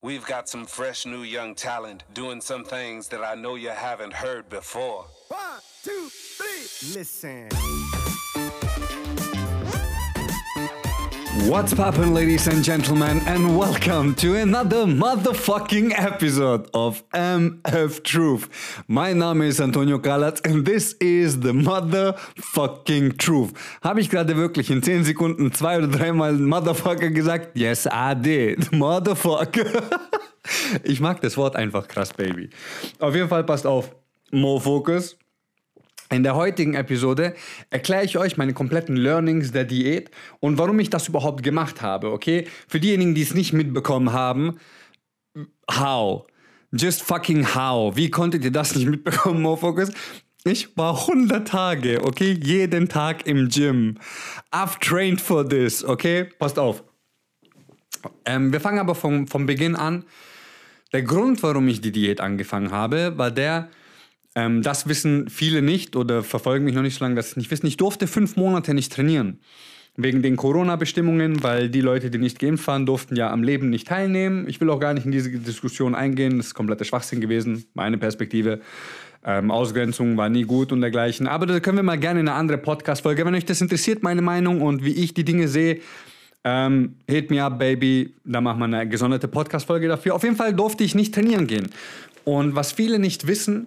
We've got some fresh new young talent doing some things that I know you haven't heard before. One, two, three. Listen. What's poppin', ladies and gentlemen, and welcome to another motherfucking episode of MF Truth. Mein Name ist Antonio Galatz and this is the motherfucking truth. Habe ich gerade wirklich in 10 Sekunden zwei oder dreimal Motherfucker gesagt? Yes, I did. Motherfucker. Ich mag das Wort einfach krass, Baby. Auf jeden Fall passt auf. More Focus. In der heutigen Episode erkläre ich euch meine kompletten Learnings der Diät und warum ich das überhaupt gemacht habe, okay? Für diejenigen, die es nicht mitbekommen haben, how? Just fucking how? Wie konntet ihr das nicht mitbekommen, Mofocus? Ich war 100 Tage, okay? Jeden Tag im Gym. I've trained for this, okay? Passt auf. Ähm, wir fangen aber vom, vom Beginn an. Der Grund, warum ich die Diät angefangen habe, war der, ähm, das wissen viele nicht oder verfolgen mich noch nicht so lange, dass sie nicht wissen. Ich durfte fünf Monate nicht trainieren. Wegen den Corona-Bestimmungen, weil die Leute, die nicht geimpft waren, durften ja am Leben nicht teilnehmen. Ich will auch gar nicht in diese Diskussion eingehen. Das ist kompletter Schwachsinn gewesen, meine Perspektive. Ähm, Ausgrenzung war nie gut und dergleichen. Aber da können wir mal gerne in eine andere Podcast-Folge. Wenn euch das interessiert, meine Meinung und wie ich die Dinge sehe, ähm, hit me up, baby. Da machen wir eine gesonderte Podcast-Folge dafür. Auf jeden Fall durfte ich nicht trainieren gehen. Und was viele nicht wissen,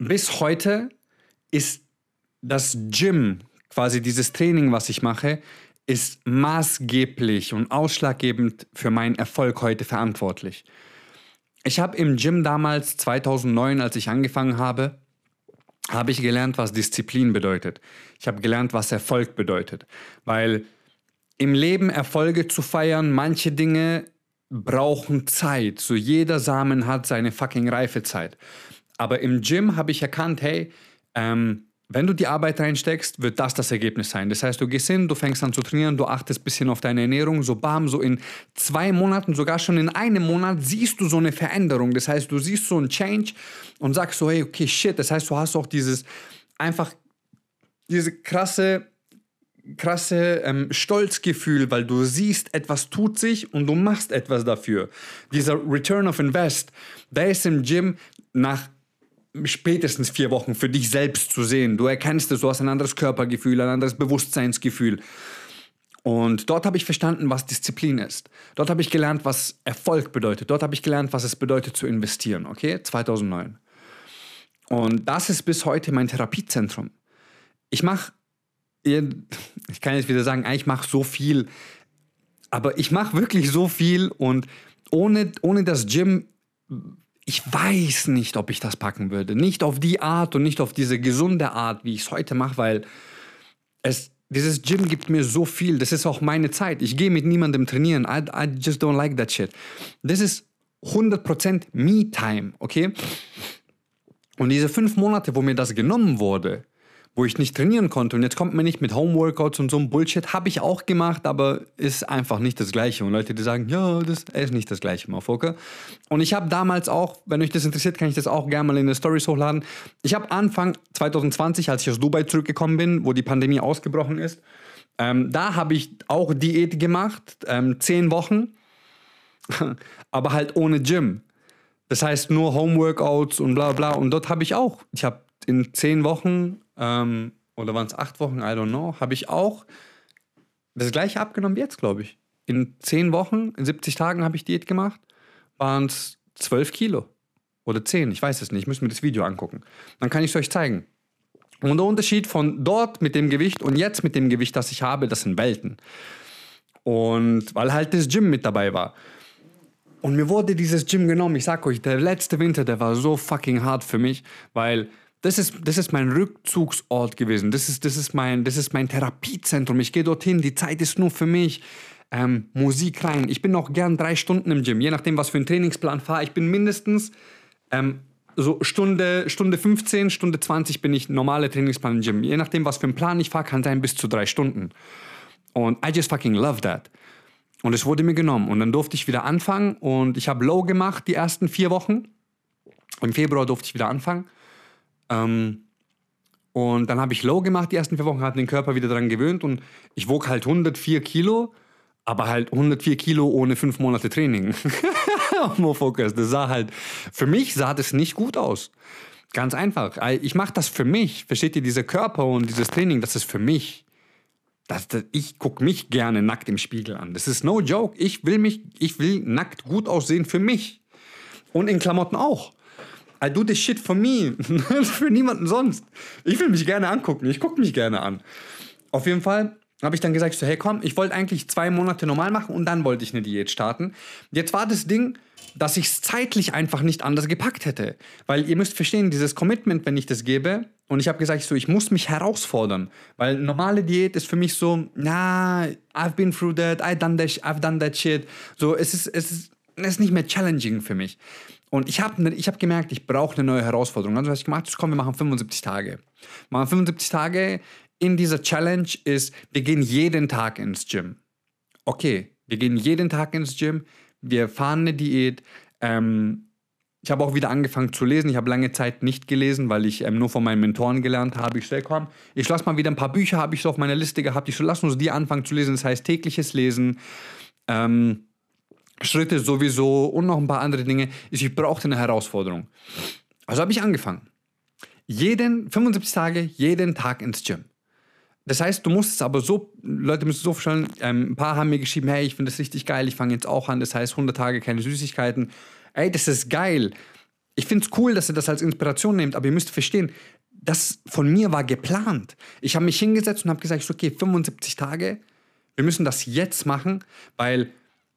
bis heute ist das Gym, quasi dieses Training, was ich mache, ist maßgeblich und ausschlaggebend für meinen Erfolg heute verantwortlich. Ich habe im Gym damals 2009, als ich angefangen habe, habe ich gelernt, was Disziplin bedeutet. Ich habe gelernt, was Erfolg bedeutet, weil im Leben Erfolge zu feiern, manche Dinge brauchen Zeit. So jeder Samen hat seine fucking Reifezeit. Aber im Gym habe ich erkannt, hey, ähm, wenn du die Arbeit reinsteckst, wird das das Ergebnis sein. Das heißt, du gehst hin, du fängst an zu trainieren, du achtest ein bisschen auf deine Ernährung, so bam, so in zwei Monaten, sogar schon in einem Monat siehst du so eine Veränderung. Das heißt, du siehst so einen Change und sagst so, hey, okay, shit. Das heißt, du hast auch dieses einfach, diese krasse, krasse ähm, Stolzgefühl, weil du siehst, etwas tut sich und du machst etwas dafür. Dieser Return of Invest, der ist im Gym nach spätestens vier Wochen für dich selbst zu sehen. Du erkennst es, du hast ein anderes Körpergefühl, ein anderes Bewusstseinsgefühl. Und dort habe ich verstanden, was Disziplin ist. Dort habe ich gelernt, was Erfolg bedeutet. Dort habe ich gelernt, was es bedeutet zu investieren. Okay, 2009. Und das ist bis heute mein Therapiezentrum. Ich mache, ich kann jetzt wieder sagen, ich mache so viel, aber ich mache wirklich so viel und ohne, ohne das Gym ich weiß nicht, ob ich das packen würde. Nicht auf die Art und nicht auf diese gesunde Art, wie ich es heute mache, weil es, dieses Gym gibt mir so viel. Das ist auch meine Zeit. Ich gehe mit niemandem trainieren. I, I just don't like that shit. Das ist 100% Me-Time, okay? Und diese fünf Monate, wo mir das genommen wurde, wo ich nicht trainieren konnte. Und jetzt kommt man nicht mit Homeworkouts und so einem Bullshit. Habe ich auch gemacht, aber ist einfach nicht das Gleiche. Und Leute, die sagen, ja, das ist nicht das Gleiche, Motherfucker. Und ich habe damals auch, wenn euch das interessiert, kann ich das auch gerne mal in den Stories hochladen. Ich habe Anfang 2020, als ich aus Dubai zurückgekommen bin, wo die Pandemie ausgebrochen ist, ähm, da habe ich auch Diät gemacht, ähm, zehn Wochen, aber halt ohne Gym. Das heißt nur Homeworkouts und bla bla. Und dort habe ich auch, ich habe in zehn Wochen ähm, oder waren es acht Wochen, I don't know, habe ich auch das gleiche abgenommen wie jetzt, glaube ich. In zehn Wochen, in 70 Tagen habe ich Diät gemacht, waren es zwölf Kilo oder zehn, ich weiß es nicht, ich muss mir das Video angucken. Dann kann ich es euch zeigen. Und der Unterschied von dort mit dem Gewicht und jetzt mit dem Gewicht, das ich habe, das sind Welten. Und weil halt das Gym mit dabei war. Und mir wurde dieses Gym genommen. Ich sag euch, der letzte Winter, der war so fucking hart für mich, weil das ist, das ist mein Rückzugsort gewesen. Das ist, das, ist mein, das ist mein Therapiezentrum. Ich gehe dorthin, die Zeit ist nur für mich. Ähm, Musik rein. Ich bin noch gern drei Stunden im Gym, je nachdem, was für einen Trainingsplan fahre. Ich bin mindestens ähm, so Stunde, Stunde 15, Stunde 20 bin ich normale Trainingsplan im Gym. Je nachdem, was für einen Plan ich fahre, kann sein bis zu drei Stunden. Und I just fucking love that. Und es wurde mir genommen. Und dann durfte ich wieder anfangen. Und ich habe Low gemacht die ersten vier Wochen. Im Februar durfte ich wieder anfangen. Ähm, und dann habe ich Low gemacht die ersten vier Wochen, habe den Körper wieder daran gewöhnt und ich wog halt 104 Kilo, aber halt 104 Kilo ohne fünf Monate Training. More Focus, das sah halt, für mich sah das nicht gut aus. Ganz einfach. Ich mache das für mich. Versteht ihr, dieser Körper und dieses Training, das ist für mich. Das, das, ich gucke mich gerne nackt im Spiegel an. Das ist no joke. Ich will mich, ich will nackt gut aussehen für mich. Und in Klamotten auch. I do this shit for me. für niemanden sonst. Ich will mich gerne angucken. Ich gucke mich gerne an. Auf jeden Fall habe ich dann gesagt, so, hey komm, ich wollte eigentlich zwei Monate normal machen und dann wollte ich eine Diät starten. Jetzt war das Ding, dass ich es zeitlich einfach nicht anders gepackt hätte. Weil ihr müsst verstehen, dieses Commitment, wenn ich das gebe, und ich habe gesagt, so, ich muss mich herausfordern. Weil normale Diät ist für mich so, na, I've been through that, I've done that, I've done that shit. So, es ist, es ist, ist nicht mehr challenging für mich. Und ich habe ne, ich hab gemerkt, ich brauche eine neue Herausforderung. Also, was ich gemacht habe, komm, wir machen 75 Tage. Wir machen 75 Tage. In dieser Challenge ist, wir gehen jeden Tag ins Gym. Okay, wir gehen jeden Tag ins Gym wir fahren eine Diät. Ähm, ich habe auch wieder angefangen zu lesen. Ich habe lange Zeit nicht gelesen, weil ich ähm, nur von meinen Mentoren gelernt habe. Ich so, komm, ich lasse mal wieder ein paar Bücher, habe ich so auf meiner Liste gehabt. Ich so, lass uns die anfangen zu lesen. Das heißt tägliches Lesen, ähm, Schritte sowieso und noch ein paar andere Dinge. Ich, brauchte eine Herausforderung. Also habe ich angefangen. Jeden, 75 Tage, jeden Tag ins Gym. Das heißt, du musst es aber so, Leute müssen so verstehen, ähm, ein paar haben mir geschrieben, hey, ich finde das richtig geil, ich fange jetzt auch an, das heißt 100 Tage keine Süßigkeiten. Ey, das ist geil. Ich finde es cool, dass ihr das als Inspiration nehmt, aber ihr müsst verstehen, das von mir war geplant. Ich habe mich hingesetzt und habe gesagt, okay, 75 Tage, wir müssen das jetzt machen, weil,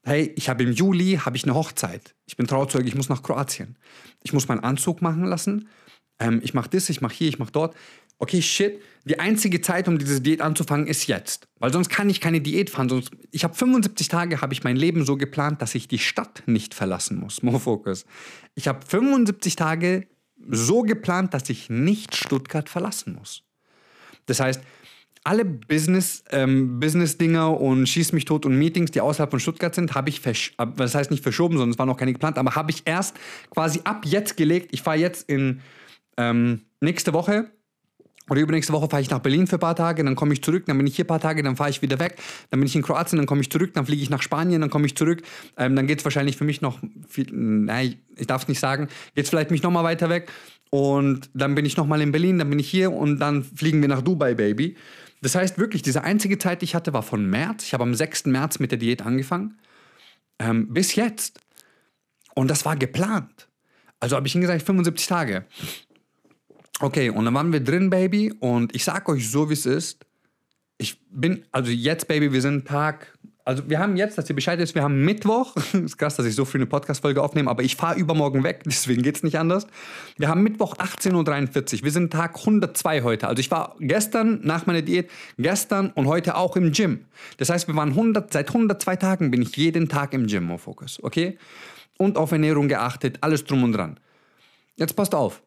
hey, ich habe im Juli habe ich eine Hochzeit. Ich bin Trauzeuge, ich muss nach Kroatien. Ich muss meinen Anzug machen lassen. Ähm, ich mache das, ich mache hier, ich mache dort okay, shit, die einzige Zeit, um diese Diät anzufangen, ist jetzt. Weil sonst kann ich keine Diät fahren. Sonst, ich habe 75 Tage, habe ich mein Leben so geplant, dass ich die Stadt nicht verlassen muss. More Focus. Ich habe 75 Tage so geplant, dass ich nicht Stuttgart verlassen muss. Das heißt, alle Business, ähm, Business-Dinger und Schieß mich tot und Meetings, die außerhalb von Stuttgart sind, habe ich, das heißt nicht verschoben, sondern es war noch keine geplant, aber habe ich erst quasi ab jetzt gelegt. Ich fahre jetzt in ähm, nächste Woche oder übernächste Woche fahre ich nach Berlin für ein paar Tage, dann komme ich zurück, dann bin ich hier ein paar Tage, dann fahre ich wieder weg, dann bin ich in Kroatien, dann komme ich zurück, dann fliege ich nach Spanien, dann komme ich zurück. Ähm, dann geht es wahrscheinlich für mich noch, viel, nein, ich darf es nicht sagen, geht es vielleicht mich nochmal weiter weg. Und dann bin ich nochmal in Berlin, dann bin ich hier und dann fliegen wir nach Dubai, Baby. Das heißt wirklich, diese einzige Zeit, die ich hatte, war von März. Ich habe am 6. März mit der Diät angefangen. Ähm, bis jetzt. Und das war geplant. Also habe ich hingesagt, 75 Tage. Okay, und dann waren wir drin, Baby, und ich sag euch so, wie es ist. Ich bin, also jetzt, Baby, wir sind Tag, also wir haben jetzt, dass ihr Bescheid wisst, wir haben Mittwoch. ist krass, dass ich so früh eine Podcast-Folge aufnehme, aber ich fahre übermorgen weg, deswegen geht es nicht anders. Wir haben Mittwoch 18.43 Uhr. Wir sind Tag 102 heute. Also ich war gestern nach meiner Diät, gestern und heute auch im Gym. Das heißt, wir waren 100, seit 102 Tagen bin ich jeden Tag im Gym, auf Focus, okay? Und auf Ernährung geachtet, alles drum und dran. Jetzt passt auf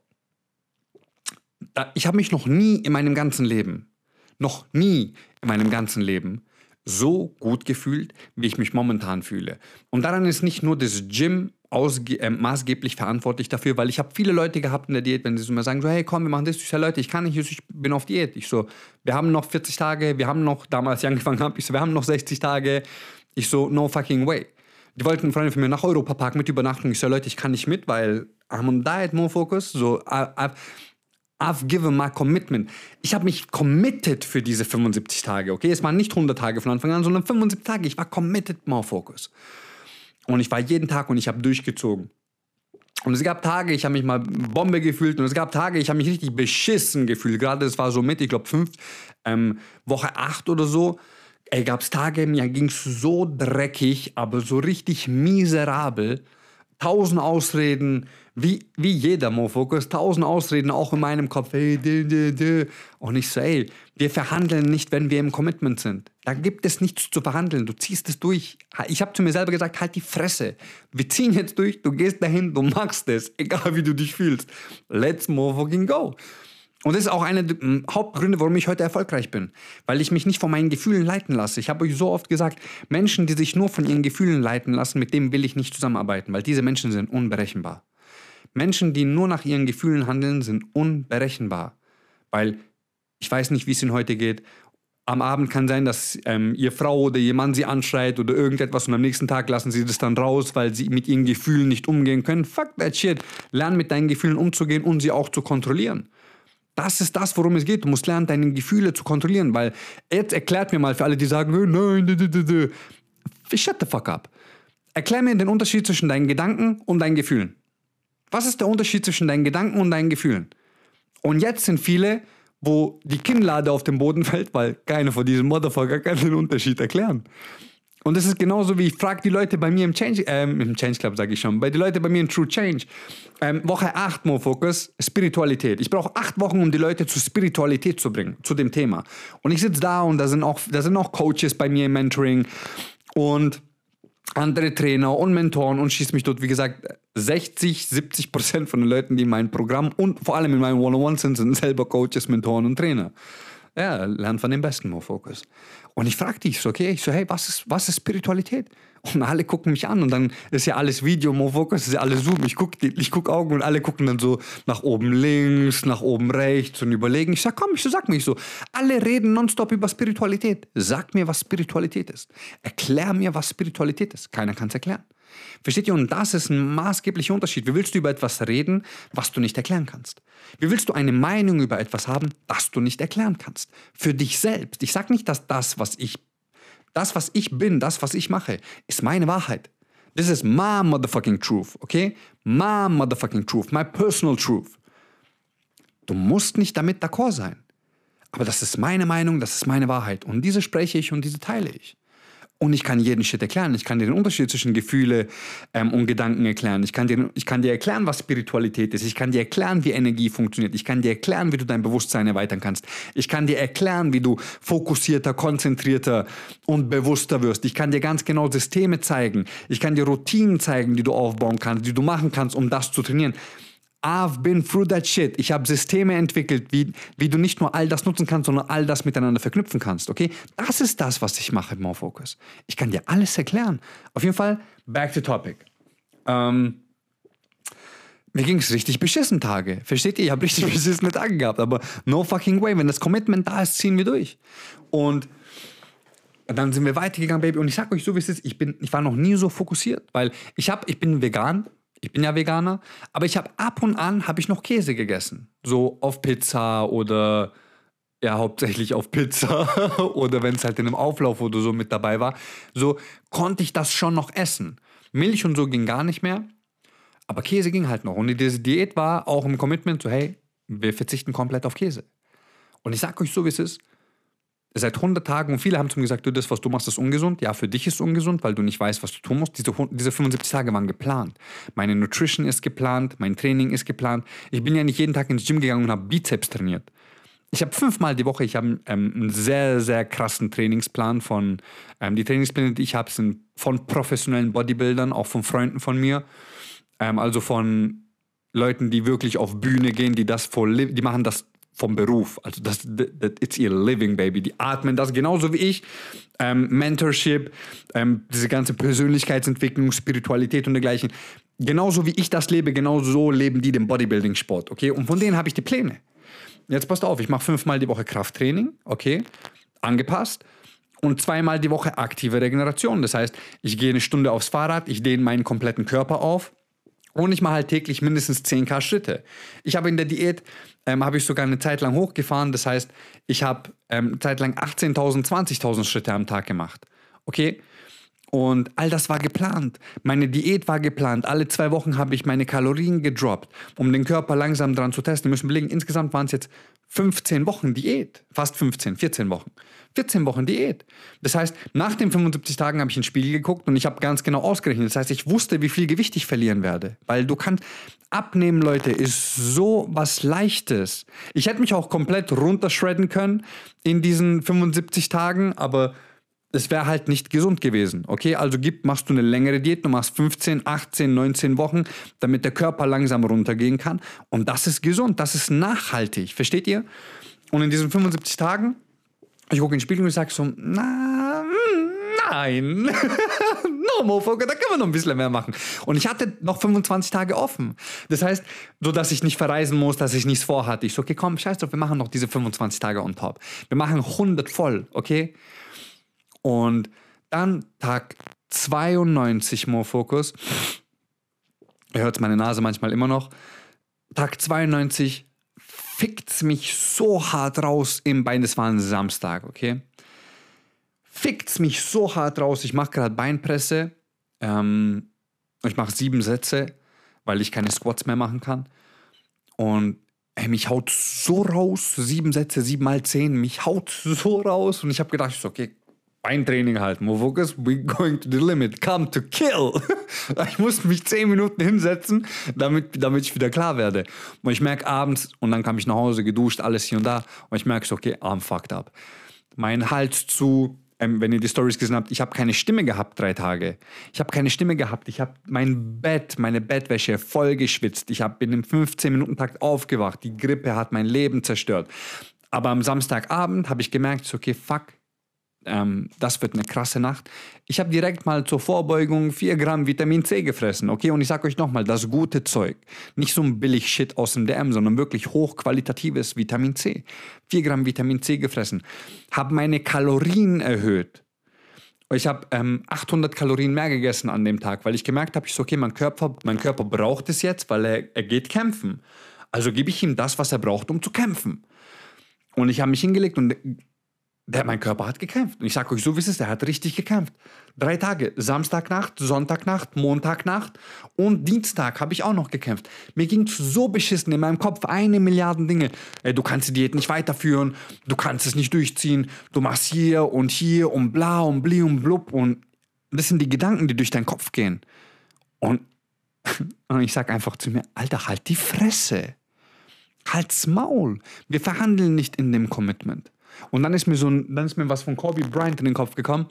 ich habe mich noch nie in meinem ganzen Leben, noch nie in meinem ganzen Leben so gut gefühlt, wie ich mich momentan fühle. Und daran ist nicht nur das Gym äh, maßgeblich verantwortlich dafür, weil ich habe viele Leute gehabt in der Diät, wenn sie so mal sagen, so, hey, komm, wir machen das. Ich sage, Leute, ich kann nicht, ich bin auf Diät. Ich so, wir haben noch 40 Tage, wir haben noch, damals ich angefangen habe, ich so, wir haben noch 60 Tage. Ich so, no fucking way. Die wollten Freunde von mir nach Europa Park mit Übernachtung. Ich so, Leute, ich kann nicht mit, weil I'm on diet, more focus. So, I, I, I've given my commitment. Ich habe mich committed für diese 75 Tage, okay? Es waren nicht 100 Tage von Anfang an, sondern 75 Tage. Ich war committed, more focus. Und ich war jeden Tag und ich habe durchgezogen. Und es gab Tage, ich habe mich mal Bombe gefühlt und es gab Tage, ich habe mich richtig beschissen gefühlt. Gerade es war so mit, ich glaube, fünf, ähm, Woche acht oder so. Ey, gab es Tage, mir ging es so dreckig, aber so richtig miserabel. Tausend Ausreden, wie, wie jeder Mofokus, tausend Ausreden auch in meinem Kopf. Hey, dö, dö, dö. Und ich so, ey, wir verhandeln nicht, wenn wir im Commitment sind. Da gibt es nichts zu verhandeln. Du ziehst es durch. Ich habe zu mir selber gesagt, halt die Fresse. Wir ziehen jetzt durch, du gehst dahin, du machst es, egal wie du dich fühlst. Let's motherfucking go. Und das ist auch einer der hm, Hauptgründe, warum ich heute erfolgreich bin. Weil ich mich nicht von meinen Gefühlen leiten lasse. Ich habe euch so oft gesagt, Menschen, die sich nur von ihren Gefühlen leiten lassen, mit denen will ich nicht zusammenarbeiten, weil diese Menschen sind unberechenbar. Menschen, die nur nach ihren Gefühlen handeln, sind unberechenbar. Weil ich weiß nicht, wie es ihnen heute geht. am Abend kann sein, dass ähm, ihr Frau oder ihr Mann sie anschreit oder irgendetwas und am nächsten Tag lassen sie das dann raus, weil sie mit ihren Gefühlen nicht umgehen können. Fuck that shit. Lern mit deinen Gefühlen umzugehen und sie auch zu kontrollieren. Das ist das, worum es geht. Du musst lernen, deine Gefühle zu kontrollieren, weil jetzt erklärt mir mal für alle, die sagen, "Äh, nein, -d -d -d. shut the fuck up. Erklär mir den Unterschied zwischen deinen Gedanken und deinen Gefühlen. Was ist der Unterschied zwischen deinen Gedanken und deinen Gefühlen? Und jetzt sind viele, wo die Kinnlade auf den Boden fällt, weil keiner von diesen Motherfucker kann den Unterschied erklären. Und das ist genauso wie ich frage die Leute bei mir im Change, ähm, im Change Club sage ich schon, bei den Leuten bei mir in True Change. Ähm, Woche 8 Mo Focus, Spiritualität. Ich brauche acht Wochen, um die Leute zur Spiritualität zu bringen, zu dem Thema. Und ich sitze da und da sind auch, da sind auch Coaches bei mir im Mentoring und andere Trainer und Mentoren und schieß mich dort, wie gesagt, 60, 70 Prozent von den Leuten, die in meinem Programm und vor allem in meinem One-on-One sind, sind selber Coaches, Mentoren und Trainer. Ja, lernt von den Besten, Mo Focus. Und ich frage dich so, okay, ich so, hey, was ist, was ist Spiritualität? Und alle gucken mich an und dann ist ja alles Video, Mo Focus, ist ja alles Zoom. Ich gucke ich guck Augen und alle gucken dann so nach oben links, nach oben rechts und überlegen. Ich sag, komm, ich so, sag mir ich so, alle reden nonstop über Spiritualität. Sag mir, was Spiritualität ist. Erklär mir, was Spiritualität ist. Keiner kann es erklären. Versteht ihr? Und das ist ein maßgeblicher Unterschied. Wie willst du über etwas reden, was du nicht erklären kannst? Wie willst du eine Meinung über etwas haben, das du nicht erklären kannst? Für dich selbst. Ich sage nicht, dass das, was ich, das, was ich bin, das, was ich mache, ist meine Wahrheit. This is my motherfucking truth, okay? My motherfucking truth, my personal truth. Du musst nicht damit d'accord sein. Aber das ist meine Meinung, das ist meine Wahrheit. Und diese spreche ich und diese teile ich. Und ich kann jeden Shit erklären. Ich kann dir den Unterschied zwischen Gefühle ähm, und Gedanken erklären. Ich kann, dir, ich kann dir erklären, was Spiritualität ist. Ich kann dir erklären, wie Energie funktioniert. Ich kann dir erklären, wie du dein Bewusstsein erweitern kannst. Ich kann dir erklären, wie du fokussierter, konzentrierter und bewusster wirst. Ich kann dir ganz genau Systeme zeigen. Ich kann dir Routinen zeigen, die du aufbauen kannst, die du machen kannst, um das zu trainieren. I've been through that shit. Ich habe Systeme entwickelt, wie, wie du nicht nur all das nutzen kannst, sondern all das miteinander verknüpfen kannst. Okay? Das ist das, was ich mache im More Focus. Ich kann dir alles erklären. Auf jeden Fall, back to topic. Ähm, mir ging es richtig beschissen Tage. Versteht ihr? Ich habe richtig beschissene Tage gehabt. Aber no fucking way. Wenn das Commitment da ist, ziehen wir durch. Und dann sind wir weitergegangen, Baby. Und ich sag euch so, wie es ist, ich, bin, ich war noch nie so fokussiert, weil ich, hab, ich bin vegan. Ich bin ja Veganer, aber ich habe ab und an habe ich noch Käse gegessen, so auf Pizza oder ja hauptsächlich auf Pizza oder wenn es halt in einem Auflauf oder so mit dabei war, so konnte ich das schon noch essen. Milch und so ging gar nicht mehr, aber Käse ging halt noch. Und diese Diät war auch im Commitment so, hey, wir verzichten komplett auf Käse. Und ich sag euch so, wie es ist. Seit 100 Tagen und viele haben zu mir gesagt, du, das, was du machst, ist ungesund. Ja, für dich ist es ungesund, weil du nicht weißt, was du tun musst. Diese, diese 75 Tage waren geplant. Meine Nutrition ist geplant, mein Training ist geplant. Ich bin ja nicht jeden Tag ins Gym gegangen und habe Bizeps trainiert. Ich habe fünfmal die Woche, ich habe ähm, einen sehr, sehr krassen Trainingsplan von, ähm, die Trainingspläne, die ich habe, sind von professionellen Bodybuildern, auch von Freunden von mir. Ähm, also von Leuten, die wirklich auf Bühne gehen, die das vor, die machen das vom Beruf. Also das, das, das it's ihr Living, Baby. Die atmen das genauso wie ich. Ähm, Mentorship, ähm, diese ganze Persönlichkeitsentwicklung, Spiritualität und dergleichen. Genauso wie ich das lebe, genauso so leben die den Bodybuilding-Sport, okay? Und von denen habe ich die Pläne. Jetzt passt auf, ich mache fünfmal die Woche Krafttraining, okay? Angepasst. Und zweimal die Woche aktive Regeneration. Das heißt, ich gehe eine Stunde aufs Fahrrad, ich dehne meinen kompletten Körper auf. Und ich mache halt täglich mindestens 10k Schritte. Ich habe in der Diät, ähm, habe ich sogar eine Zeit lang hochgefahren. Das heißt, ich habe ähm, eine Zeit lang 18.000, 20.000 Schritte am Tag gemacht. Okay? Und all das war geplant. Meine Diät war geplant. Alle zwei Wochen habe ich meine Kalorien gedroppt, um den Körper langsam dran zu testen. Wir müssen belegen, insgesamt waren es jetzt 15 Wochen Diät. Fast 15, 14 Wochen. 14 Wochen Diät. Das heißt, nach den 75 Tagen habe ich in den Spiegel geguckt und ich habe ganz genau ausgerechnet. Das heißt, ich wusste, wie viel Gewicht ich verlieren werde. Weil du kannst, abnehmen, Leute, ist so was Leichtes. Ich hätte mich auch komplett runtershredden können in diesen 75 Tagen, aber es wäre halt nicht gesund gewesen. Okay, also gib, machst du eine längere Diät, du machst 15, 18, 19 Wochen, damit der Körper langsam runtergehen kann. Und das ist gesund, das ist nachhaltig. Versteht ihr? Und in diesen 75 Tagen, ich gucke in den Spiegel und sage so, na, nein, so, Motherfucker, da können wir noch ein bisschen mehr machen. Und ich hatte noch 25 Tage offen. Das heißt, so dass ich nicht verreisen muss, dass ich nichts vorhatte. Ich so, okay, komm, scheiß drauf, wir machen noch diese 25 Tage on top. Wir machen 100 voll, okay? Und dann Tag 92 Mofokus. Ihr hört meine Nase manchmal immer noch. Tag 92 fickt's mich so hart raus im Bein. Das war ein Samstag, okay? Fickt's mich so hart raus. Ich mache gerade Beinpresse. Ähm, ich mache sieben Sätze, weil ich keine Squats mehr machen kann. Und ey, mich haut so raus. Sieben Sätze, sieben mal zehn. Mich haut so raus. Und ich habe gedacht, okay, Beintraining halt. Mofocus, we going to the limit. Come to kill. ich muss mich zehn Minuten hinsetzen, damit, damit ich wieder klar werde. Und ich merke abends, und dann kam ich nach Hause, geduscht, alles hier und da. Und ich merke okay, I'm fucked up. Mein Hals zu, ähm, wenn ihr die Stories gesehen habt, ich habe keine Stimme gehabt drei Tage. Ich habe keine Stimme gehabt. Ich habe mein Bett, meine Bettwäsche voll geschwitzt. Ich bin im 15-Minuten-Takt aufgewacht. Die Grippe hat mein Leben zerstört. Aber am Samstagabend habe ich gemerkt, okay, fuck, ähm, das wird eine krasse Nacht. Ich habe direkt mal zur Vorbeugung 4 Gramm Vitamin C gefressen, okay? Und ich sage euch nochmal, das gute Zeug. Nicht so ein billig Shit aus dem DM, sondern wirklich hochqualitatives Vitamin C. 4 Gramm Vitamin C gefressen. Habe meine Kalorien erhöht. Ich habe ähm, 800 Kalorien mehr gegessen an dem Tag, weil ich gemerkt habe, ich so, okay, mein Körper, mein Körper braucht es jetzt, weil er, er geht kämpfen. Also gebe ich ihm das, was er braucht, um zu kämpfen. Und ich habe mich hingelegt und der, mein Körper hat gekämpft. Und ich sage euch so, wie es ist, der hat richtig gekämpft. Drei Tage, Samstagnacht, Sonntagnacht, Montagnacht und Dienstag habe ich auch noch gekämpft. Mir ging so beschissen in meinem Kopf, eine Milliarde Dinge. Ey, du kannst die Diät nicht weiterführen, du kannst es nicht durchziehen, du machst hier und hier und bla und bli und blub und das sind die Gedanken, die durch deinen Kopf gehen. Und, und ich sage einfach zu mir, Alter, halt die Fresse. Halt's Maul. Wir verhandeln nicht in dem Commitment. Und dann ist mir so ein, dann ist mir was von Kobe Bryant in den Kopf gekommen,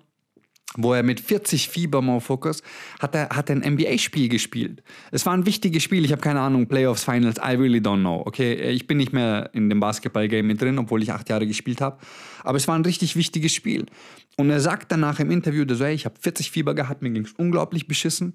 wo er mit 40 Fieber Motherfuckers hat er hat ein NBA Spiel gespielt. Es war ein wichtiges Spiel, ich habe keine Ahnung, Playoffs, Finals, I really don't know. Okay, ich bin nicht mehr in dem Basketball Game mit drin, obwohl ich acht Jahre gespielt habe, aber es war ein richtig wichtiges Spiel. Und er sagt danach im Interview, der so, hey, ich habe 40 Fieber gehabt, mir ging es unglaublich beschissen,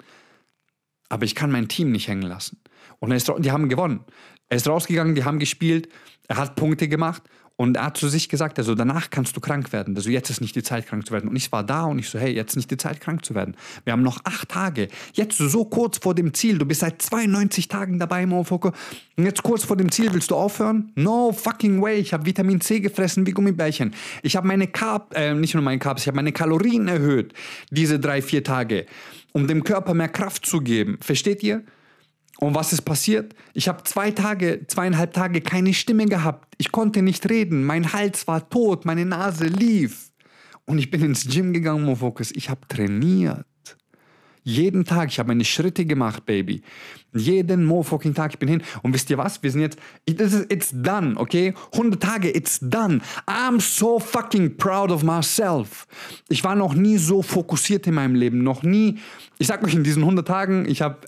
aber ich kann mein Team nicht hängen lassen. Und er ist, die haben gewonnen. Er ist rausgegangen, die haben gespielt, er hat Punkte gemacht und er hat zu sich gesagt, also danach kannst du krank werden. Also jetzt ist nicht die Zeit, krank zu werden. Und ich war da und ich so, hey, jetzt nicht die Zeit, krank zu werden. Wir haben noch acht Tage. Jetzt so kurz vor dem Ziel. Du bist seit 92 Tagen dabei, Mofoko. Und jetzt kurz vor dem Ziel willst du aufhören? No fucking way. Ich habe Vitamin C gefressen wie Gummibärchen. Ich habe meine Carb, äh, nicht nur meine Carbs, ich habe meine Kalorien erhöht. Diese drei, vier Tage. Um dem Körper mehr Kraft zu geben. Versteht ihr? Und was ist passiert? Ich habe zwei Tage, zweieinhalb Tage keine Stimme gehabt. Ich konnte nicht reden. Mein Hals war tot. Meine Nase lief. Und ich bin ins Gym gegangen, Mofokus. Ich habe trainiert. Jeden Tag, ich habe meine Schritte gemacht, Baby. Jeden fucking Tag, ich bin hin. Und wisst ihr was? Wir sind jetzt, it's done, okay? 100 Tage, it's done. I'm so fucking proud of myself. Ich war noch nie so fokussiert in meinem Leben. Noch nie. Ich sag euch, in diesen 100 Tagen, ich habe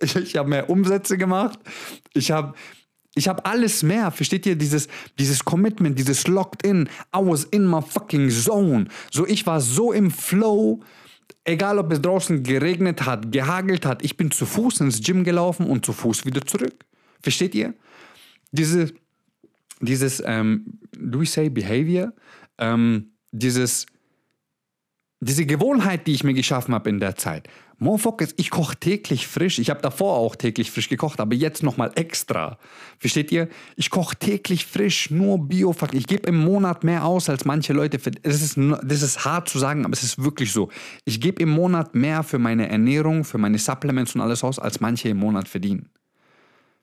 ich, ich hab mehr Umsätze gemacht. Ich habe ich habe alles mehr, versteht ihr? Dieses, dieses Commitment, dieses Locked in. I was in my fucking zone. So, ich war so im Flow egal ob es draußen geregnet hat, gehagelt hat, ich bin zu Fuß ins Gym gelaufen und zu Fuß wieder zurück. Versteht ihr? Diese, dieses, ähm, do we say behavior? Ähm, dieses, diese Gewohnheit, die ich mir geschaffen habe in der Zeit. Motherfuckers, ich koche täglich frisch. Ich habe davor auch täglich frisch gekocht, aber jetzt nochmal extra. Versteht ihr? Ich koche täglich frisch, nur bio Ich gebe im Monat mehr aus als manche Leute. Das ist, das ist hart zu sagen, aber es ist wirklich so. Ich gebe im Monat mehr für meine Ernährung, für meine Supplements und alles aus, als manche im Monat verdienen.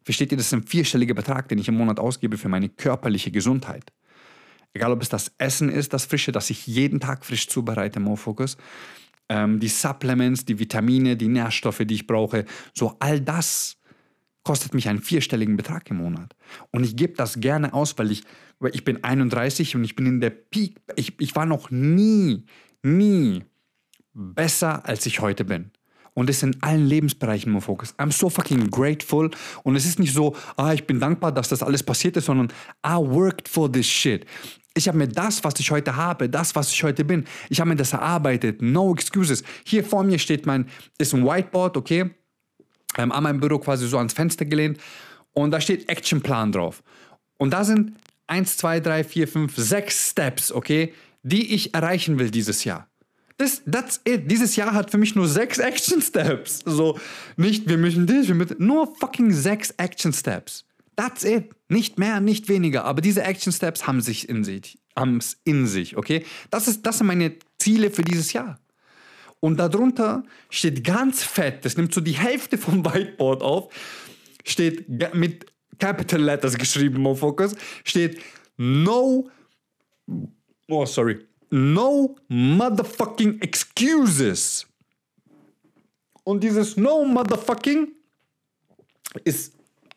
Versteht ihr? Das ist ein vierstelliger Betrag, den ich im Monat ausgebe für meine körperliche Gesundheit. Egal, ob es das Essen ist, das Frische, das ich jeden Tag frisch zubereite, Mofocus ähm, die Supplements, die Vitamine, die Nährstoffe, die ich brauche, so all das kostet mich einen vierstelligen Betrag im Monat. Und ich gebe das gerne aus, weil ich, weil ich bin 31 und ich bin in der Peak. Ich, ich war noch nie, nie besser, als ich heute bin. Und das in allen Lebensbereichen im Fokus. I'm so fucking grateful. Und es ist nicht so, ah, ich bin dankbar, dass das alles passiert ist, sondern I worked for this shit. Ich habe mir das, was ich heute habe, das, was ich heute bin, ich habe mir das erarbeitet. No excuses. Hier vor mir steht mein, ist ein Whiteboard, okay? Ähm, an meinem Büro quasi so ans Fenster gelehnt. Und da steht Actionplan drauf. Und da sind 1, 2, 3, 4, 5, 6 Steps, okay, die ich erreichen will dieses Jahr. Das, that's it. Dieses Jahr hat für mich nur sechs Action Steps. So, nicht, wir müssen das, wir müssen, nur fucking sechs Action Steps. That's it. Nicht mehr, nicht weniger. Aber diese Action Steps haben sich in sich, haben es in sich, okay? Das, ist, das sind meine Ziele für dieses Jahr. Und darunter steht ganz fett, das nimmt so die Hälfte vom Whiteboard auf, steht mit Capital Letters geschrieben, Mofocus, steht No, oh sorry, No motherfucking excuses. Und dieses No motherfucking ist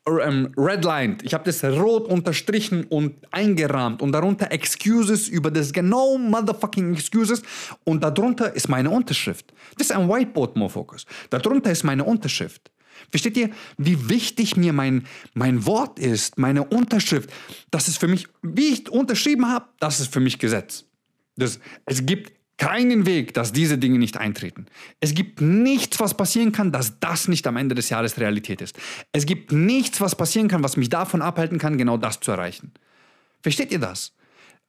ähm, redlined. Ich habe das rot unterstrichen und eingerahmt und darunter Excuses über das genau motherfucking Excuses und darunter ist meine Unterschrift. Das ist ein Whiteboard, Mofocus. Darunter ist meine Unterschrift. Versteht ihr, wie wichtig mir mein, mein Wort ist, meine Unterschrift? Das ist für mich, wie ich unterschrieben habe, das ist für mich Gesetz. Das, es gibt keinen Weg, dass diese Dinge nicht eintreten. Es gibt nichts, was passieren kann, dass das nicht am Ende des Jahres Realität ist. Es gibt nichts, was passieren kann, was mich davon abhalten kann, genau das zu erreichen. Versteht ihr das?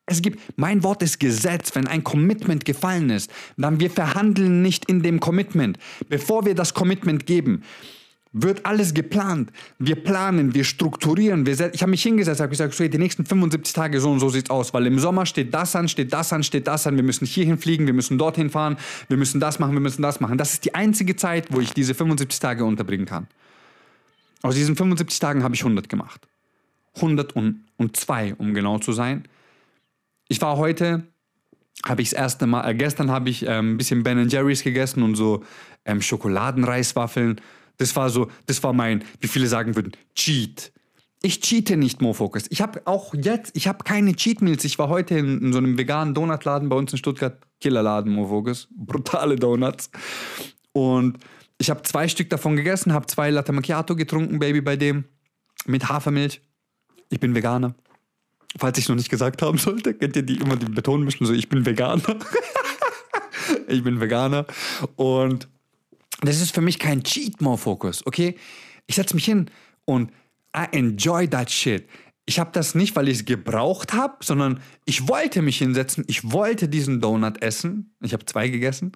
Es gibt, mein Wort ist Gesetz, wenn ein Commitment gefallen ist, dann wir verhandeln nicht in dem Commitment. Bevor wir das Commitment geben, wird alles geplant. Wir planen, wir strukturieren. Wir ich habe mich hingesetzt, habe gesagt, so, die nächsten 75 Tage so und so sieht's aus, weil im Sommer steht das an, steht das an, steht das an. Wir müssen hierhin fliegen, wir müssen dorthin fahren, wir müssen das machen, wir müssen das machen. Das ist die einzige Zeit, wo ich diese 75 Tage unterbringen kann. Aus diesen 75 Tagen habe ich 100 gemacht. 102, um genau zu sein. Ich war heute, habe ich das erste Mal, äh, gestern habe ich ähm, ein bisschen Ben Jerry's gegessen und so ähm, Schokoladenreiswaffeln. Das war so, das war mein, wie viele sagen würden, Cheat. Ich cheate nicht, Mofocus. Ich habe auch jetzt, ich habe keine Cheat Meals. Ich war heute in, in, so einem veganen Donutladen bei uns in Stuttgart, Killerladen, Mofocus. Brutale Donuts. Und ich habe zwei Stück davon gegessen, habe zwei Latte Macchiato getrunken, Baby, bei dem. Mit Hafermilch. Ich bin Veganer. Falls ich es noch nicht gesagt haben sollte, kennt ihr die immer die Beton mischen, so ich bin Veganer. ich bin Veganer. Und das ist für mich kein Cheat More Focus, okay? Ich setze mich hin und I enjoy that shit. Ich habe das nicht, weil ich es gebraucht habe, sondern ich wollte mich hinsetzen. Ich wollte diesen Donut essen. Ich habe zwei gegessen.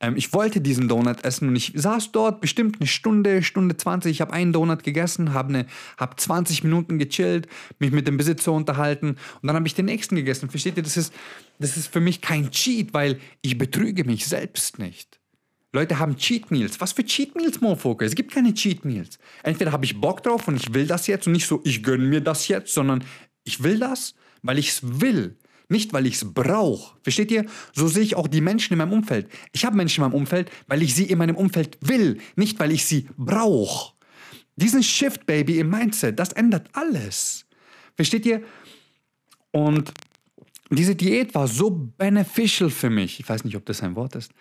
Ähm, ich wollte diesen Donut essen und ich saß dort bestimmt eine Stunde, Stunde 20. Ich habe einen Donut gegessen, habe ne, hab 20 Minuten gechillt, mich mit dem Besitzer unterhalten und dann habe ich den nächsten gegessen. Versteht ihr, das ist, das ist für mich kein Cheat, weil ich betrüge mich selbst nicht. Leute haben Cheat Meals. Was für Cheat Meals, Mofoke? Es gibt keine Cheat Meals. Entweder habe ich Bock drauf und ich will das jetzt und nicht so, ich gönne mir das jetzt, sondern ich will das, weil ich es will. Nicht, weil ich es brauche. Versteht ihr? So sehe ich auch die Menschen in meinem Umfeld. Ich habe Menschen in meinem Umfeld, weil ich sie in meinem Umfeld will, nicht weil ich sie brauche. Diesen Shift, Baby, im Mindset, das ändert alles. Versteht ihr? Und diese Diät war so beneficial für mich. Ich weiß nicht, ob das ein Wort ist.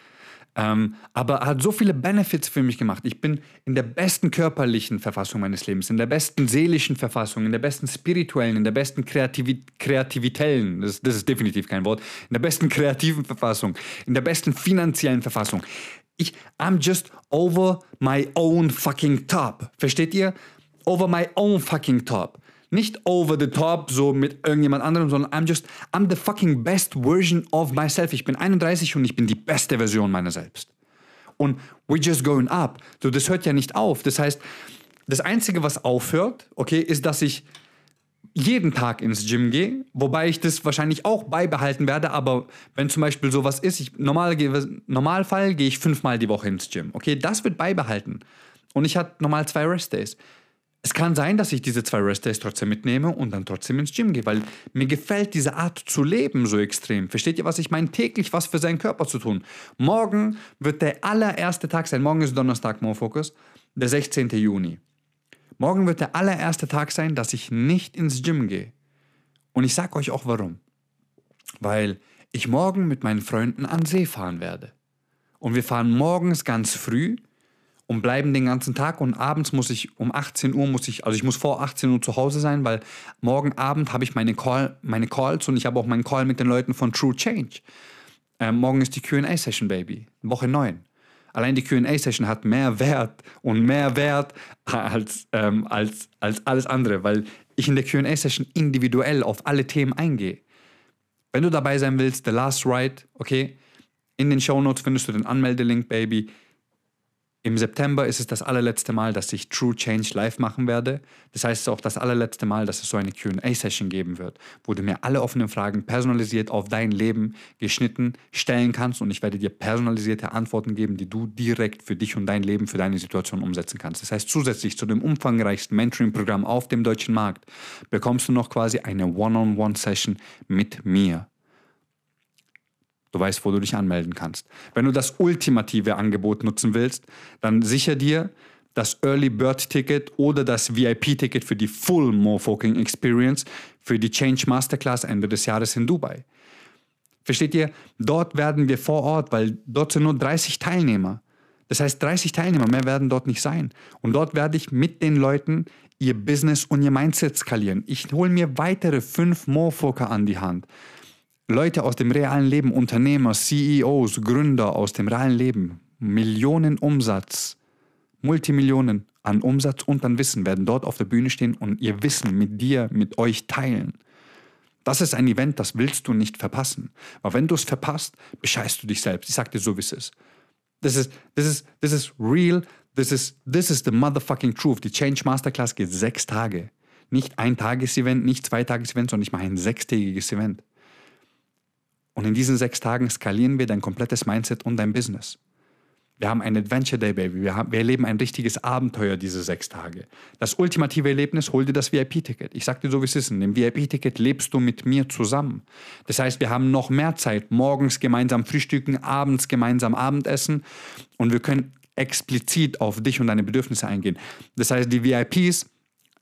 Ähm, aber hat so viele Benefits für mich gemacht. Ich bin in der besten körperlichen Verfassung meines Lebens, in der besten seelischen Verfassung, in der besten spirituellen, in der besten kreativi kreativitellen, das, das ist definitiv kein Wort, in der besten kreativen Verfassung, in der besten finanziellen Verfassung. Ich, I'm just over my own fucking top. Versteht ihr? Over my own fucking top nicht over the top, so mit irgendjemand anderem, sondern I'm just, I'm the fucking best version of myself. Ich bin 31 und ich bin die beste Version meiner selbst. Und we're just going up. So, das hört ja nicht auf. Das heißt, das Einzige, was aufhört, okay, ist, dass ich jeden Tag ins Gym gehe, wobei ich das wahrscheinlich auch beibehalten werde, aber wenn zum Beispiel sowas ist, ich normal, Normalfall gehe ich fünfmal die Woche ins Gym, okay, das wird beibehalten. Und ich hatte normal zwei Rest-Days. Es kann sein, dass ich diese zwei Rest-Days trotzdem mitnehme und dann trotzdem ins Gym gehe, weil mir gefällt diese Art zu leben so extrem. Versteht ihr, was ich meine? Täglich was für seinen Körper zu tun. Morgen wird der allererste Tag sein. Morgen ist Donnerstag, More Focus, der 16. Juni. Morgen wird der allererste Tag sein, dass ich nicht ins Gym gehe. Und ich sage euch auch warum. Weil ich morgen mit meinen Freunden an See fahren werde. Und wir fahren morgens ganz früh und bleiben den ganzen Tag und abends muss ich um 18 Uhr muss ich, also ich muss vor 18 Uhr zu Hause sein, weil morgen Abend habe ich meine, Call, meine Calls und ich habe auch meinen Call mit den Leuten von True Change. Ähm, morgen ist die QA-Session, Baby. Woche 9. Allein die QA-Session hat mehr Wert und mehr Wert als, ähm, als, als alles andere, weil ich in der QA-Session individuell auf alle Themen eingehe. Wenn du dabei sein willst, The Last Ride, okay, in den Show Notes findest du den Anmeldelink, Baby. Im September ist es das allerletzte Mal, dass ich True Change live machen werde. Das heißt, auch das allerletzte Mal, dass es so eine QA-Session geben wird, wo du mir alle offenen Fragen personalisiert auf dein Leben geschnitten stellen kannst und ich werde dir personalisierte Antworten geben, die du direkt für dich und dein Leben, für deine Situation umsetzen kannst. Das heißt, zusätzlich zu dem umfangreichsten Mentoring-Programm auf dem deutschen Markt bekommst du noch quasi eine One-on-One-Session mit mir. Du weißt, wo du dich anmelden kannst. Wenn du das ultimative Angebot nutzen willst, dann sicher dir das Early Bird Ticket oder das VIP Ticket für die Full Mofoking Experience für die Change Masterclass Ende des Jahres in Dubai. Versteht ihr? Dort werden wir vor Ort, weil dort sind nur 30 Teilnehmer. Das heißt, 30 Teilnehmer, mehr werden dort nicht sein. Und dort werde ich mit den Leuten ihr Business und ihr Mindset skalieren. Ich hole mir weitere fünf Mofoker an die Hand. Leute aus dem realen Leben, Unternehmer, CEOs, Gründer aus dem realen Leben, Millionen Umsatz, Multimillionen an Umsatz und an Wissen werden dort auf der Bühne stehen und ihr Wissen mit dir, mit euch teilen. Das ist ein Event, das willst du nicht verpassen. Aber wenn du es verpasst, bescheißt du dich selbst. Ich sag dir so, wie es ist. Das ist, das ist, das ist real. This is, this is the motherfucking truth. Die Change Masterclass geht sechs Tage. Nicht ein Tagesevent, nicht zwei Tagesevent, sondern ich mache ein sechstägiges Event. Und in diesen sechs Tagen skalieren wir dein komplettes Mindset und dein Business. Wir haben ein Adventure Day, Baby. Wir, haben, wir erleben ein richtiges Abenteuer diese sechs Tage. Das ultimative Erlebnis, hol dir das VIP-Ticket. Ich sag dir so, wie es ist. In dem VIP-Ticket lebst du mit mir zusammen. Das heißt, wir haben noch mehr Zeit. Morgens gemeinsam frühstücken, abends gemeinsam Abendessen. Und wir können explizit auf dich und deine Bedürfnisse eingehen. Das heißt, die VIPs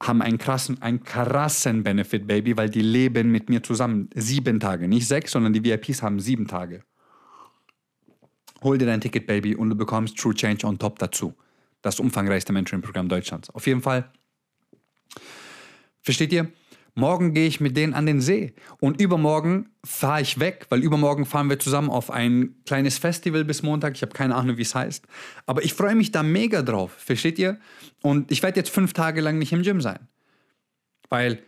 haben einen krassen, einen krassen Benefit, Baby, weil die leben mit mir zusammen. Sieben Tage, nicht sechs, sondern die VIPs haben sieben Tage. Hol dir dein Ticket, Baby, und du bekommst True Change on top dazu. Das umfangreichste Mentoring-Programm Deutschlands. Auf jeden Fall. Versteht ihr? Morgen gehe ich mit denen an den See und übermorgen fahre ich weg, weil übermorgen fahren wir zusammen auf ein kleines Festival bis Montag. Ich habe keine Ahnung, wie es heißt. Aber ich freue mich da mega drauf. Versteht ihr? Und ich werde jetzt fünf Tage lang nicht im Gym sein. Weil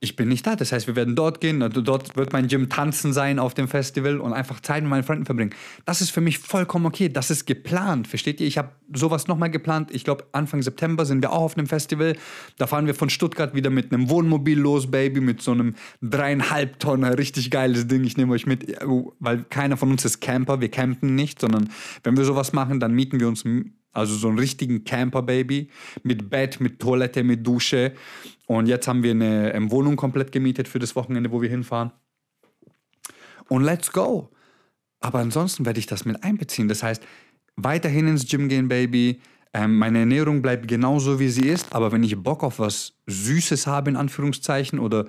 ich bin nicht da. Das heißt, wir werden dort gehen. Dort wird mein Gym tanzen sein auf dem Festival und einfach Zeit mit meinen Freunden verbringen. Das ist für mich vollkommen okay. Das ist geplant. Versteht ihr? Ich habe sowas nochmal geplant. Ich glaube, Anfang September sind wir auch auf einem Festival. Da fahren wir von Stuttgart wieder mit einem Wohnmobil los, Baby, mit so einem dreieinhalb Tonner, richtig geiles Ding. Ich nehme euch mit, weil keiner von uns ist Camper. Wir campen nicht, sondern wenn wir sowas machen, dann mieten wir uns also so einen richtigen Camper-Baby mit Bett, mit Toilette, mit Dusche. Und jetzt haben wir eine ähm, Wohnung komplett gemietet für das Wochenende, wo wir hinfahren. Und let's go. Aber ansonsten werde ich das mit einbeziehen. Das heißt, weiterhin ins Gym gehen, Baby. Ähm, meine Ernährung bleibt genauso, wie sie ist. Aber wenn ich Bock auf was Süßes habe, in Anführungszeichen, oder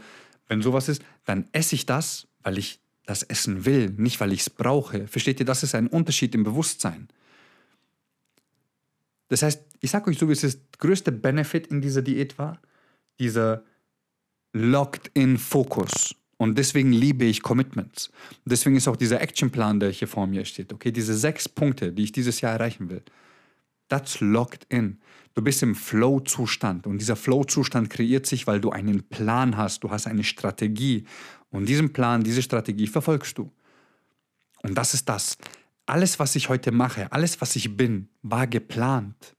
wenn sowas ist, dann esse ich das, weil ich das essen will, nicht weil ich es brauche. Versteht ihr, das ist ein Unterschied im Bewusstsein. Das heißt, ich sage euch so, wie es ist, der größte Benefit in dieser Diät war, dieser Locked-in-Fokus. Und deswegen liebe ich Commitments. deswegen ist auch dieser Actionplan, der hier vor mir steht, okay, diese sechs Punkte, die ich dieses Jahr erreichen will, that's locked in. Du bist im Flow-Zustand und dieser Flow-Zustand kreiert sich, weil du einen Plan hast, du hast eine Strategie und diesen Plan, diese Strategie verfolgst du. Und das ist das alles, was ich heute mache, alles, was ich bin, war geplant.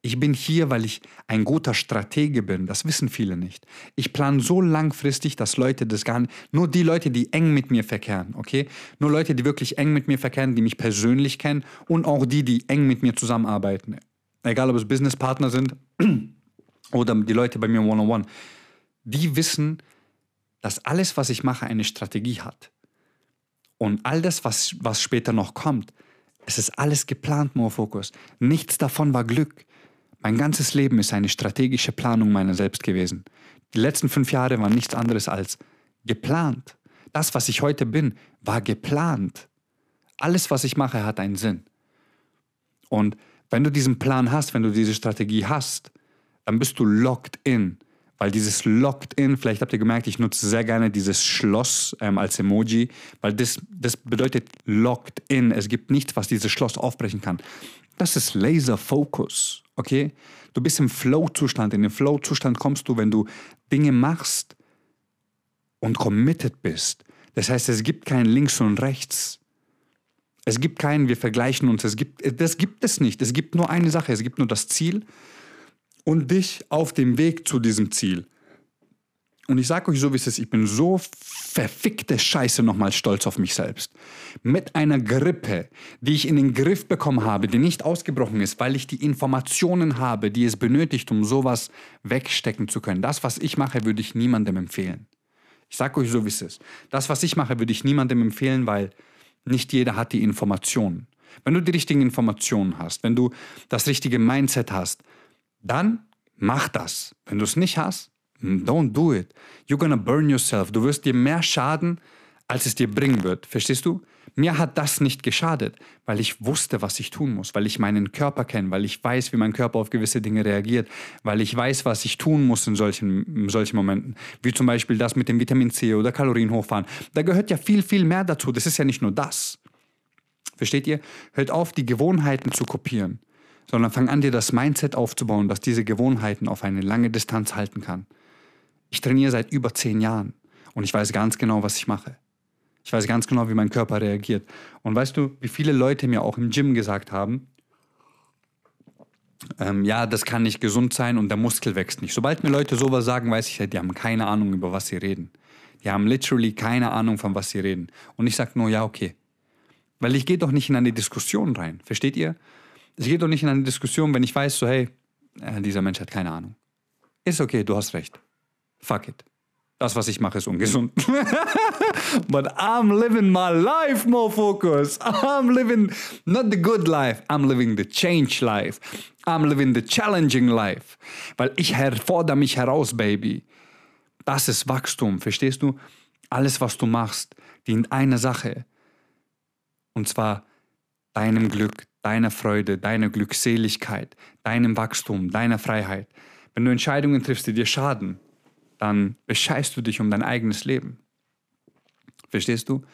Ich bin hier, weil ich ein guter Stratege bin. Das wissen viele nicht. Ich plane so langfristig, dass Leute das gar nicht, nur die Leute, die eng mit mir verkehren, okay? Nur Leute, die wirklich eng mit mir verkehren, die mich persönlich kennen und auch die, die eng mit mir zusammenarbeiten. Egal, ob es Businesspartner sind oder die Leute bei mir one-on-one. Die wissen, dass alles, was ich mache, eine Strategie hat. Und all das, was, was später noch kommt, es ist alles geplant, Moorfokus. Nichts davon war Glück. Mein ganzes Leben ist eine strategische Planung meiner selbst gewesen. Die letzten fünf Jahre waren nichts anderes als geplant. Das, was ich heute bin, war geplant. Alles, was ich mache, hat einen Sinn. Und Wenn du diesen Plan hast, wenn du diese Strategie hast, dann bist du locked in. Weil dieses locked in, vielleicht habt ihr gemerkt, ich nutze sehr gerne dieses Schloss ähm, als Emoji, weil das, das bedeutet locked in. Es gibt nichts, was dieses Schloss aufbrechen kann. Das ist Laser Focus, okay? Du bist im Flow-Zustand. In den Flow-Zustand kommst du, wenn du Dinge machst und committed bist. Das heißt, es gibt kein Links und Rechts. Es gibt keinen, wir vergleichen uns. Es gibt, das gibt es nicht. Es gibt nur eine Sache. Es gibt nur das Ziel und dich auf dem Weg zu diesem Ziel. Und ich sage euch so, wie es ist, ich bin so verfickte Scheiße nochmal stolz auf mich selbst. Mit einer Grippe, die ich in den Griff bekommen habe, die nicht ausgebrochen ist, weil ich die Informationen habe, die es benötigt, um sowas wegstecken zu können. Das, was ich mache, würde ich niemandem empfehlen. Ich sage euch so, wie es ist. Das, was ich mache, würde ich niemandem empfehlen, weil nicht jeder hat die Informationen. Wenn du die richtigen Informationen hast, wenn du das richtige Mindset hast, dann mach das. Wenn du es nicht hast, don't do it. You're gonna burn yourself. Du wirst dir mehr schaden, als es dir bringen wird. Verstehst du? Mir hat das nicht geschadet, weil ich wusste, was ich tun muss, weil ich meinen Körper kenne, weil ich weiß, wie mein Körper auf gewisse Dinge reagiert, weil ich weiß, was ich tun muss in solchen, in solchen Momenten. Wie zum Beispiel das mit dem Vitamin C oder Kalorien hochfahren. Da gehört ja viel, viel mehr dazu. Das ist ja nicht nur das. Versteht ihr? Hört auf, die Gewohnheiten zu kopieren sondern fang an, dir das Mindset aufzubauen, dass diese Gewohnheiten auf eine lange Distanz halten kann. Ich trainiere seit über zehn Jahren und ich weiß ganz genau, was ich mache. Ich weiß ganz genau, wie mein Körper reagiert. Und weißt du, wie viele Leute mir auch im Gym gesagt haben, ähm, ja, das kann nicht gesund sein und der Muskel wächst nicht. Sobald mir Leute sowas sagen, weiß ich, die haben keine Ahnung, über was sie reden. Die haben literally keine Ahnung, von was sie reden. Und ich sage nur, ja, okay. Weil ich gehe doch nicht in eine Diskussion rein. Versteht ihr? Es geht doch nicht in eine Diskussion, wenn ich weiß, so, hey, äh, dieser Mensch hat keine Ahnung. Ist okay, du hast recht. Fuck it. Das, was ich mache, ist ungesund. But I'm living my life, more focus. I'm living not the good life, I'm living the change life. I'm living the challenging life. Weil ich fordere mich heraus, Baby. Das ist Wachstum, verstehst du? Alles, was du machst, dient einer Sache. Und zwar deinem Glück, deiner Freude, deiner Glückseligkeit, deinem Wachstum, deiner Freiheit. Wenn du Entscheidungen triffst, die dir schaden, dann bescheißt du dich um dein eigenes Leben. Verstehst du?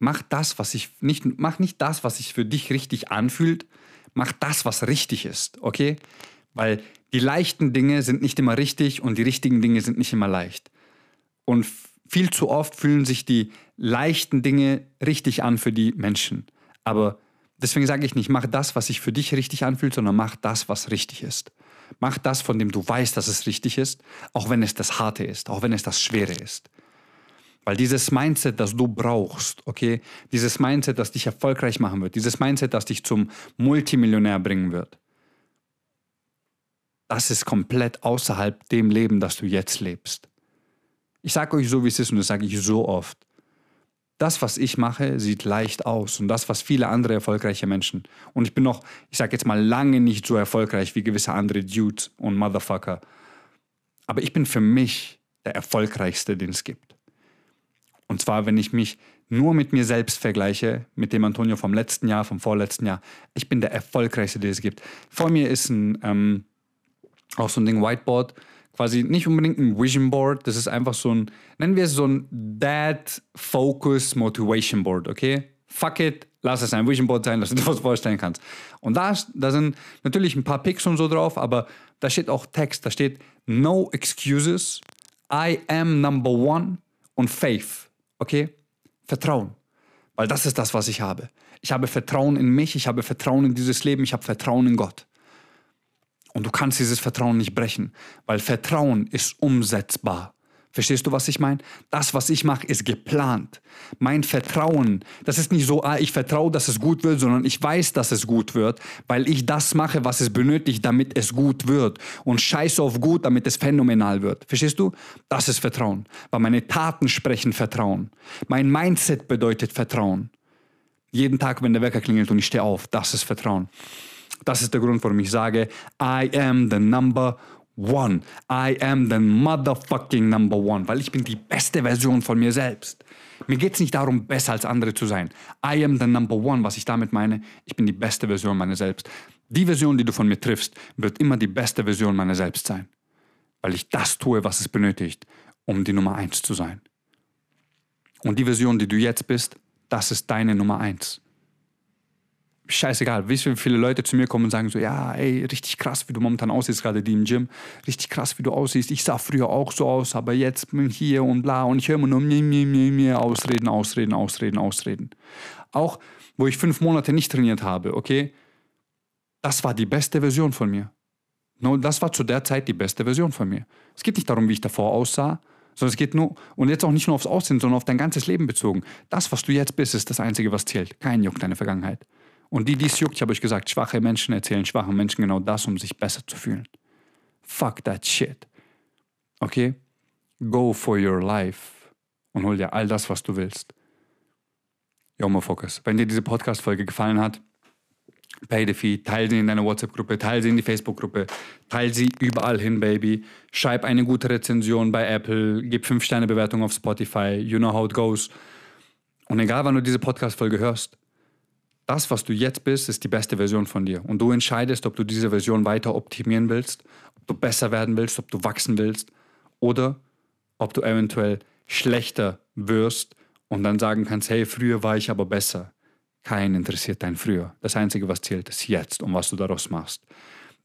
Mach das, was ich nicht, mach nicht das, was sich für dich richtig anfühlt. Mach das, was richtig ist, okay? Weil die leichten Dinge sind nicht immer richtig und die richtigen Dinge sind nicht immer leicht. Und viel zu oft fühlen sich die leichten Dinge richtig an für die Menschen. Aber deswegen sage ich nicht, mach das, was sich für dich richtig anfühlt, sondern mach das, was richtig ist. Mach das, von dem du weißt, dass es richtig ist, auch wenn es das Harte ist, auch wenn es das Schwere ist. Weil dieses Mindset, das du brauchst, okay, dieses Mindset, das dich erfolgreich machen wird, dieses Mindset, das dich zum Multimillionär bringen wird, das ist komplett außerhalb dem Leben, das du jetzt lebst. Ich sage euch so, wie es ist und das sage ich so oft das, was ich mache, sieht leicht aus und das, was viele andere erfolgreiche Menschen. Und ich bin noch, ich sage jetzt mal, lange nicht so erfolgreich wie gewisse andere Dudes und Motherfucker. Aber ich bin für mich der erfolgreichste, den es gibt. Und zwar, wenn ich mich nur mit mir selbst vergleiche, mit dem Antonio vom letzten Jahr, vom vorletzten Jahr. Ich bin der erfolgreichste, den es gibt. Vor mir ist ein, ähm, auch so ein Ding Whiteboard quasi nicht unbedingt ein Vision Board, das ist einfach so ein, nennen wir es so ein Dad Focus Motivation Board, okay? Fuck it, lass es ein Vision Board sein, dass du dir was vorstellen kannst. Und da, da sind natürlich ein paar Pics und so drauf, aber da steht auch Text, da steht No excuses, I am number one und Faith, okay? Vertrauen, weil das ist das, was ich habe. Ich habe Vertrauen in mich, ich habe Vertrauen in dieses Leben, ich habe Vertrauen in Gott. Und du kannst dieses Vertrauen nicht brechen, weil Vertrauen ist umsetzbar. Verstehst du, was ich meine? Das, was ich mache, ist geplant. Mein Vertrauen, das ist nicht so, ah, ich vertraue, dass es gut wird, sondern ich weiß, dass es gut wird, weil ich das mache, was es benötigt, damit es gut wird. Und scheiße auf gut, damit es phänomenal wird. Verstehst du? Das ist Vertrauen. Weil meine Taten sprechen Vertrauen. Mein Mindset bedeutet Vertrauen. Jeden Tag, wenn der Wecker klingelt und ich stehe auf, das ist Vertrauen. Das ist der Grund, warum ich sage, I am the number one. I am the motherfucking number one, weil ich bin die beste Version von mir selbst. Mir geht es nicht darum, besser als andere zu sein. I am the number one, was ich damit meine, ich bin die beste Version meiner selbst. Die Version, die du von mir triffst, wird immer die beste Version meiner selbst sein. Weil ich das tue, was es benötigt, um die Nummer eins zu sein. Und die Version, die du jetzt bist, das ist deine Nummer eins scheißegal, wie viele Leute zu mir kommen und sagen so, ja, ey, richtig krass, wie du momentan aussiehst, gerade die im Gym, richtig krass, wie du aussiehst. Ich sah früher auch so aus, aber jetzt bin ich hier und bla und ich höre immer nur mir, mir, mir, mir, Ausreden, Ausreden, Ausreden, Ausreden. Auch, wo ich fünf Monate nicht trainiert habe, okay, das war die beste Version von mir. No, das war zu der Zeit die beste Version von mir. Es geht nicht darum, wie ich davor aussah, sondern es geht nur, und jetzt auch nicht nur aufs Aussehen, sondern auf dein ganzes Leben bezogen. Das, was du jetzt bist, ist das Einzige, was zählt. Kein Juck deine Vergangenheit. Und die, die es juckt, ich habe euch gesagt, schwache Menschen erzählen schwachen Menschen genau das, um sich besser zu fühlen. Fuck that shit. Okay? Go for your life und hol dir all das, was du willst. Yo, Focus. Wenn dir diese Podcast-Folge gefallen hat, pay the fee, teile sie in deiner WhatsApp-Gruppe, teile sie in die Facebook-Gruppe, teile sie überall hin, Baby. Schreib eine gute Rezension bei Apple, gib 5-Sterne-Bewertung auf Spotify, you know how it goes. Und egal, wann du diese Podcast-Folge hörst, das, was du jetzt bist, ist die beste Version von dir. Und du entscheidest, ob du diese Version weiter optimieren willst, ob du besser werden willst, ob du wachsen willst oder ob du eventuell schlechter wirst und dann sagen kannst, hey, früher war ich aber besser. Kein interessiert dein Früher. Das Einzige, was zählt, ist jetzt und was du daraus machst.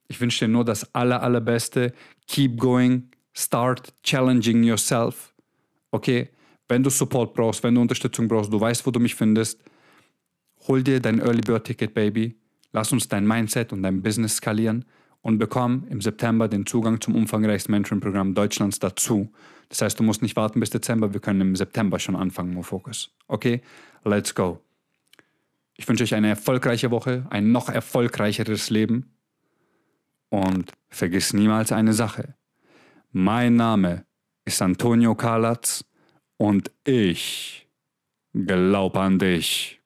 Ich wünsche dir nur das aller, allerbeste. Keep going. Start challenging yourself. Okay? Wenn du Support brauchst, wenn du Unterstützung brauchst, du weißt, wo du mich findest Hol dir dein Early Bird Ticket, Baby. Lass uns dein Mindset und dein Business skalieren und bekomm im September den Zugang zum umfangreichsten Mentoring-Programm Deutschlands dazu. Das heißt, du musst nicht warten bis Dezember, wir können im September schon anfangen, More Focus. Okay? Let's go. Ich wünsche euch eine erfolgreiche Woche, ein noch erfolgreicheres Leben und vergiss niemals eine Sache. Mein Name ist Antonio Kalatz und ich glaube an dich.